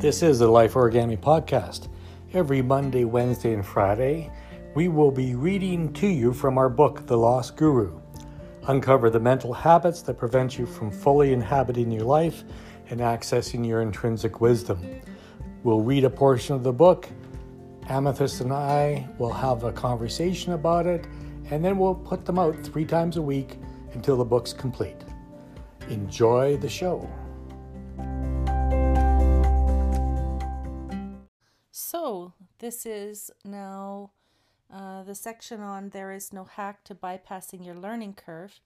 This is the Life Origami Podcast. Every Monday, Wednesday, and Friday, we will be reading to you from our book, The Lost Guru. Uncover the mental habits that prevent you from fully inhabiting your life and accessing your intrinsic wisdom. We'll read a portion of the book. Amethyst and I will have a conversation about it, and then we'll put them out three times a week until the book's complete. Enjoy the show. This is now uh, the section on There is no hack to bypassing your learning curve.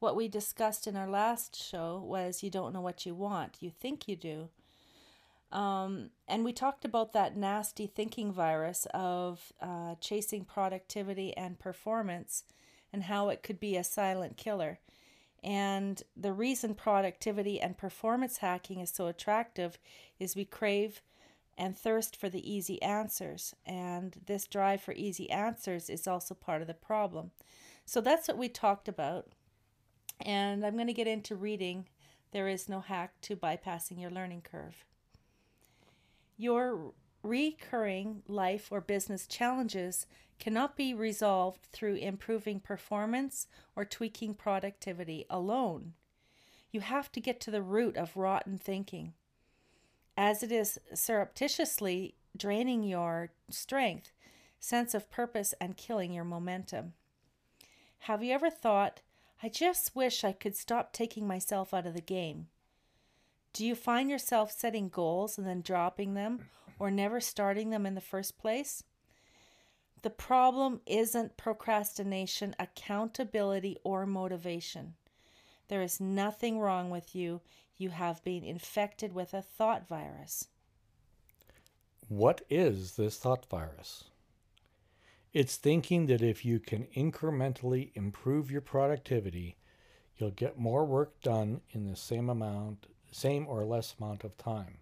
What we discussed in our last show was you don't know what you want, you think you do. Um, and we talked about that nasty thinking virus of uh, chasing productivity and performance and how it could be a silent killer. And the reason productivity and performance hacking is so attractive is we crave and thirst for the easy answers. And this drive for easy answers is also part of the problem. So that's what we talked about. And I'm going to get into reading There is No Hack to Bypassing Your Learning Curve. Your recurring life or business challenges cannot be resolved through improving performance or tweaking productivity alone. You have to get to the root of rotten thinking as it is surreptitiously draining your strength, sense of purpose, and killing your momentum. Have you ever thought, I just wish I could stop taking myself out of the game? Do you find yourself setting goals and then dropping them or never starting them in the first place? The problem isn't procrastination, accountability, or motivation. There is nothing wrong with you you have been infected with a thought virus. What is this thought virus? It's thinking that if you can incrementally improve your productivity, you'll get more work done in the same amount, same or less amount of time.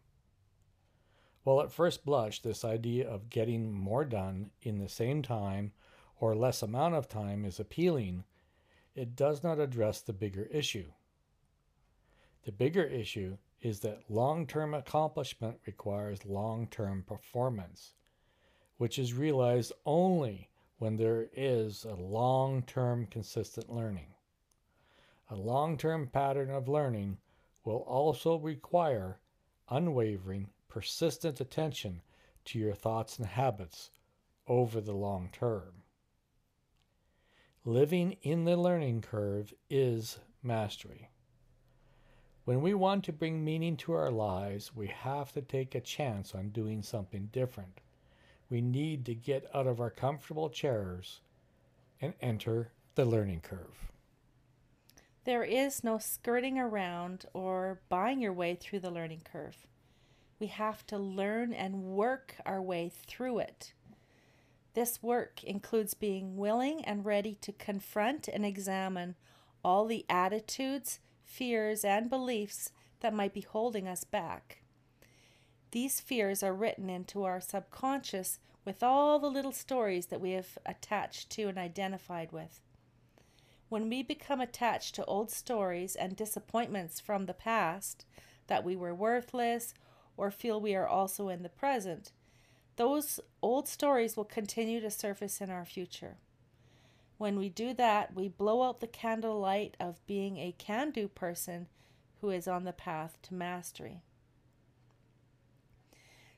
While at first blush, this idea of getting more done in the same time or less amount of time is appealing, it does not address the bigger issue. The bigger issue is that long term accomplishment requires long term performance, which is realized only when there is a long term consistent learning. A long term pattern of learning will also require unwavering, persistent attention to your thoughts and habits over the long term. Living in the learning curve is mastery. When we want to bring meaning to our lives, we have to take a chance on doing something different. We need to get out of our comfortable chairs and enter the learning curve. There is no skirting around or buying your way through the learning curve. We have to learn and work our way through it. This work includes being willing and ready to confront and examine all the attitudes, fears, and beliefs that might be holding us back. These fears are written into our subconscious with all the little stories that we have attached to and identified with. When we become attached to old stories and disappointments from the past, that we were worthless, or feel we are also in the present, those old stories will continue to surface in our future. When we do that, we blow out the candlelight of being a can do person who is on the path to mastery.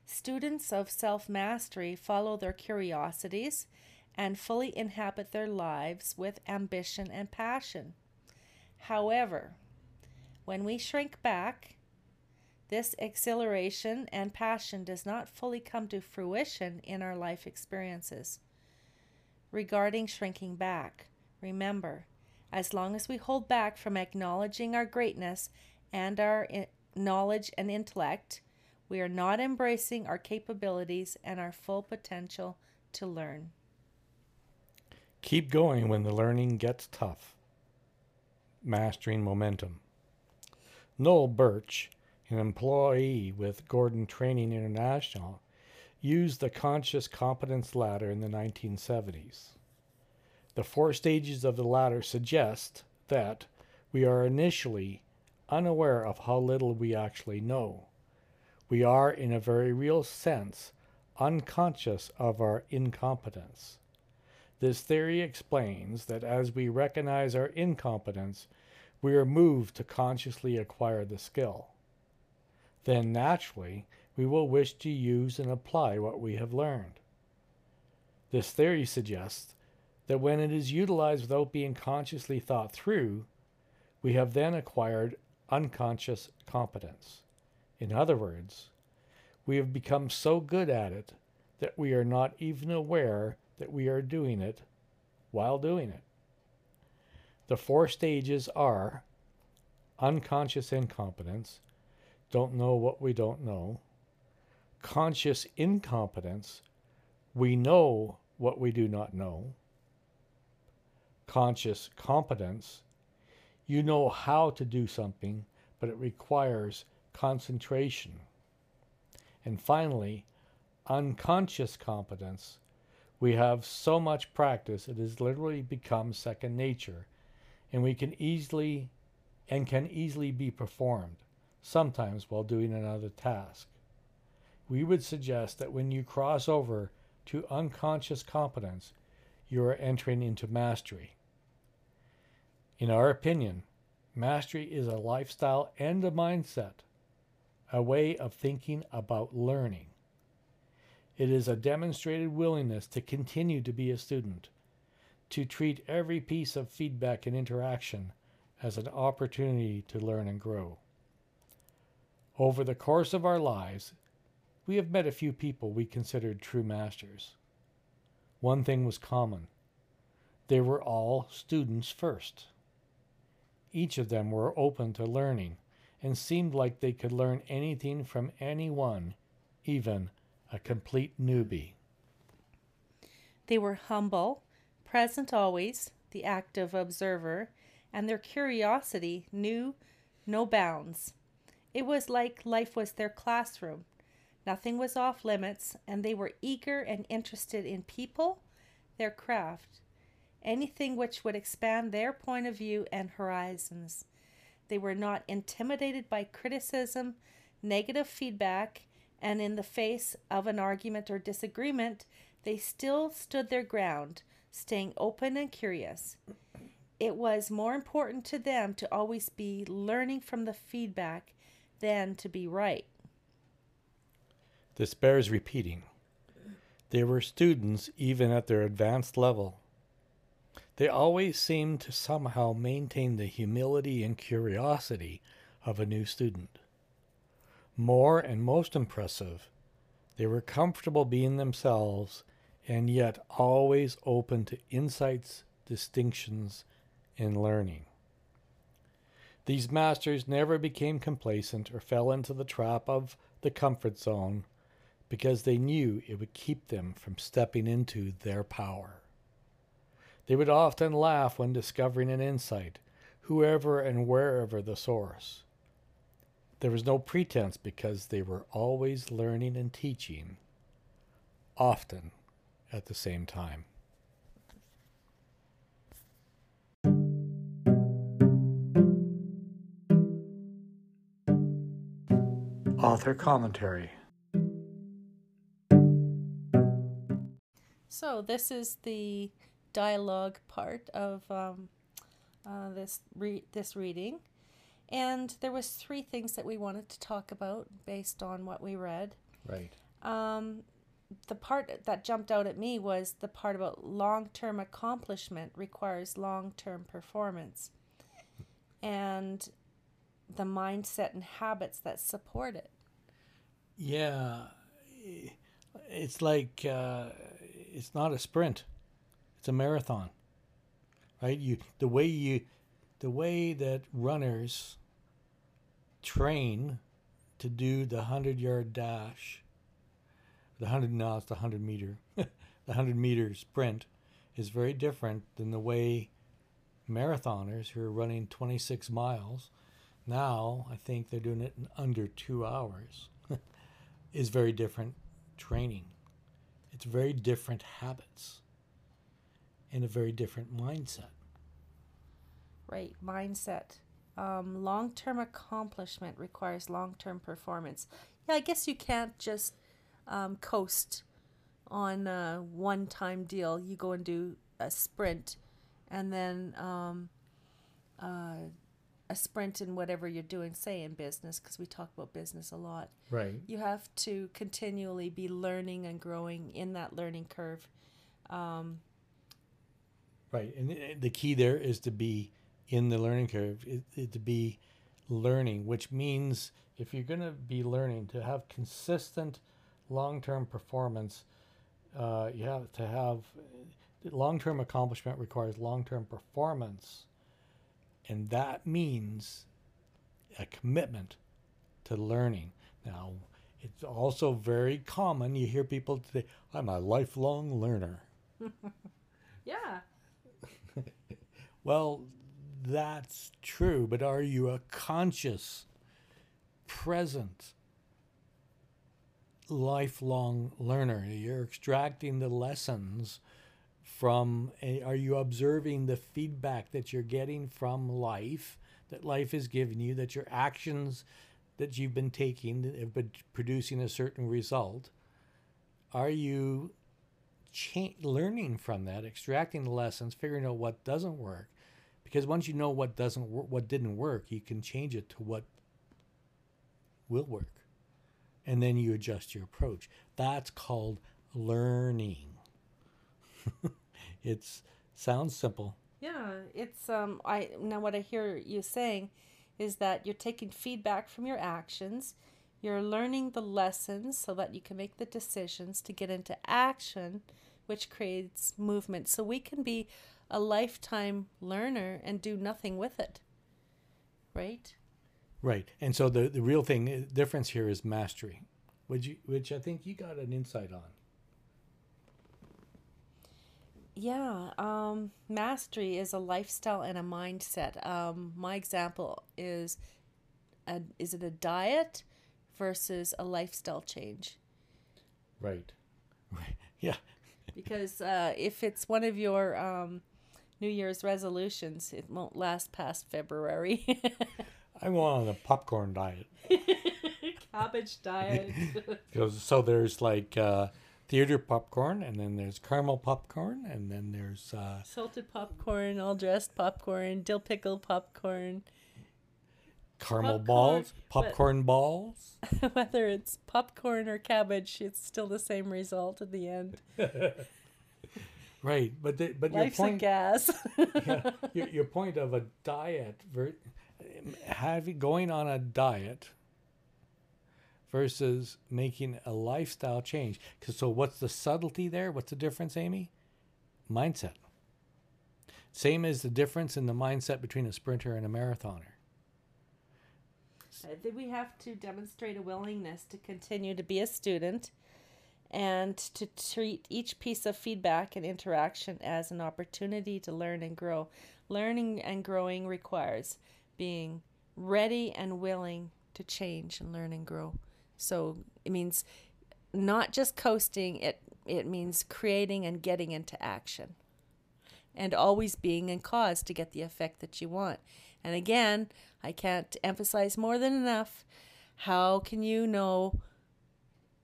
Students of self mastery follow their curiosities and fully inhabit their lives with ambition and passion. However, when we shrink back, this exhilaration and passion does not fully come to fruition in our life experiences regarding shrinking back. Remember, as long as we hold back from acknowledging our greatness and our knowledge and intellect, we are not embracing our capabilities and our full potential to learn. Keep going when the learning gets tough. Mastering momentum. Noel Birch, an employee with Gordon Training International, used the conscious competence ladder in the 1970s. The four stages of the ladder suggest that we are initially unaware of how little we actually know. we are, in a very real sense, unconscious of our incompetence. This theory explains that as we recognize our incompetence, we are moved to consciously acquire the skill. Then, naturally, we will wish to use and apply what we have learned. This theory suggests that when it is utilized without being consciously thought through, we have then acquired unconscious competence. In other words, we have become so good at it that we are not even aware that we are doing it while doing it. The four stages are unconscious incompetence, don't know what we don't know, conscious incompetence, we know what we do not know, conscious competence, you know how to do something, but it requires concentration. And finally, unconscious competence. We have so much practice, it has literally become second nature, and we can easily and can easily be performed, sometimes while doing another task. We would suggest that when you cross over to unconscious competence, you are entering into mastery. In our opinion, mastery is a lifestyle and a mindset, a way of thinking about learning. It is a demonstrated willingness to continue to be a student, to treat every piece of feedback and interaction as an opportunity to learn and grow. Over the course of our lives, we have met a few people we considered true masters. One thing was common they were all students first. Each of them were open to learning and seemed like they could learn anything from anyone, even a complete newbie. They were humble, present always, the active observer, and their curiosity knew no bounds. It was like life was their classroom. Nothing was off limits, and they were eager and interested in people, their craft, anything which would expand their point of view and horizons. They were not intimidated by criticism, negative feedback, and in the face of an argument or disagreement, they still stood their ground, staying open and curious. It was more important to them to always be learning from the feedback than to be right. This bears repeating. They were students even at their advanced level. They always seemed to somehow maintain the humility and curiosity of a new student. More and most impressive, they were comfortable being themselves and yet always open to insights, distinctions, and learning. These masters never became complacent or fell into the trap of the comfort zone because they knew it would keep them from stepping into their power. They would often laugh when discovering an insight, whoever and wherever the source. There was no pretense because they were always learning and teaching, often at the same time. Author Commentary So, this is the dialogue part of um, uh, this re- this reading. And there was three things that we wanted to talk about based on what we read. Right. Um, the part that jumped out at me was the part about long-term accomplishment requires long-term performance, and the mindset and habits that support it. Yeah, it's like uh, it's not a sprint; it's a marathon, right? You the way you the way that runners train to do the 100 yard dash, the 100 now it's the 100 meter, the 100 meter sprint is very different than the way marathoners who are running 26 miles now, I think they're doing it in under two hours, is very different training. It's very different habits and a very different mindset. Right, mindset. Um, long term accomplishment requires long term performance. Yeah, I guess you can't just um, coast on a one time deal. You go and do a sprint and then um, uh, a sprint in whatever you're doing, say in business, because we talk about business a lot. Right. You have to continually be learning and growing in that learning curve. Um, Right. And the- key there is to be in the learning curve, it, it, to be learning, which means if you're going to be learning, to have consistent long term performance, uh, you have to have long term accomplishment requires long term performance. And that means a commitment to learning. Now, it's also very common. You hear people say, I'm a lifelong learner. yeah. Well, that's true, but are you a conscious, present, lifelong learner? You're extracting the lessons from, a, are you observing the feedback that you're getting from life, that life has given you, that your actions that you've been taking that have been producing a certain result? Are you cha- learning from that, extracting the lessons, figuring out what doesn't work. Because once you know what doesn't work, what didn't work, you can change it to what will work, and then you adjust your approach. That's called learning. it's sounds simple. Yeah, it's um I now what I hear you saying is that you're taking feedback from your actions, you're learning the lessons so that you can make the decisions to get into action which creates movement. So we can be a lifetime learner and do nothing with it. Right? Right, and so the the real thing difference here is mastery, which you, which I think you got an insight on. Yeah, um, mastery is a lifestyle and a mindset. Um, my example is, a, is it a diet versus a lifestyle change? Right, right, yeah, Because uh, if it's one of your um, New Year's resolutions, it won't last past February. I'm on a popcorn diet. Cabbage diet. So there's like uh, theater popcorn, and then there's caramel popcorn, and then there's uh, Salted popcorn, all dressed popcorn, dill pickle popcorn. caramel Popcorn, balls, popcorn balls. Whether it's popcorn or cabbage, it's still the same result at the end. Right, but the, but your Life's a point, gas. yeah, your, your point of a diet, having going on a diet versus making a lifestyle change. so what's the subtlety there? What's the difference, Amy? Mindset. Same as the difference in the mindset between a sprinter and a marathoner. Uh, Think we have to demonstrate a willingness to continue to be a student and to treat each piece of feedback and interaction as an opportunity to learn and grow. Learning and growing requires being ready and willing to change and learn and grow. So it means not just coasting, it it means creating and getting into action. And always being in cause to get the effect that you want. And again, I can't emphasize more than enough how can you know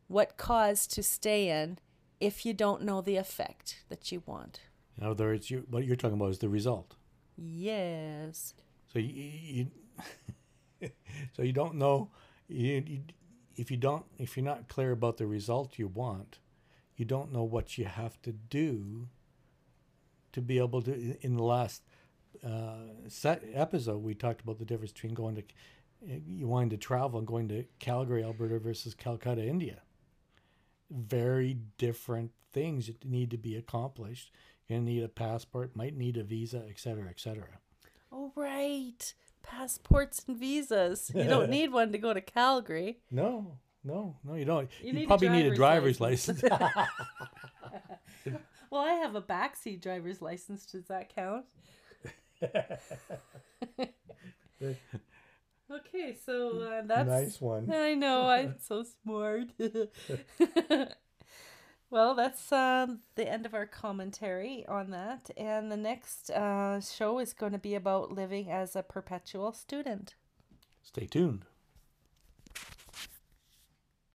what cause to stay in if you don't know the effect that you want? In other words, you, what you're talking about is the result. Yes. So you, you so you don't know you, you, if you don't if you're not clear about the result you want, you don't know what you have to do to be able to. In the last uh, episode, we talked about the difference between going to you wanting to travel and going to Calgary, Alberta versus Calcutta, India. Very different things that need to be accomplished. You're gonna need a passport, might need a visa, et cetera, et cetera. Oh, right. Passports and visas. You don't need one to go to Calgary. No, no, no, you don't. You You, need a probably need a driver's driver's license. license. Well, I have a backseat driver's license. Does that count? okay, so uh, that's nice one. I know, I'm so smart. Well, that's um, the end of our commentary on that. And the next uh, show is going to be about living as a perpetual student. Stay tuned.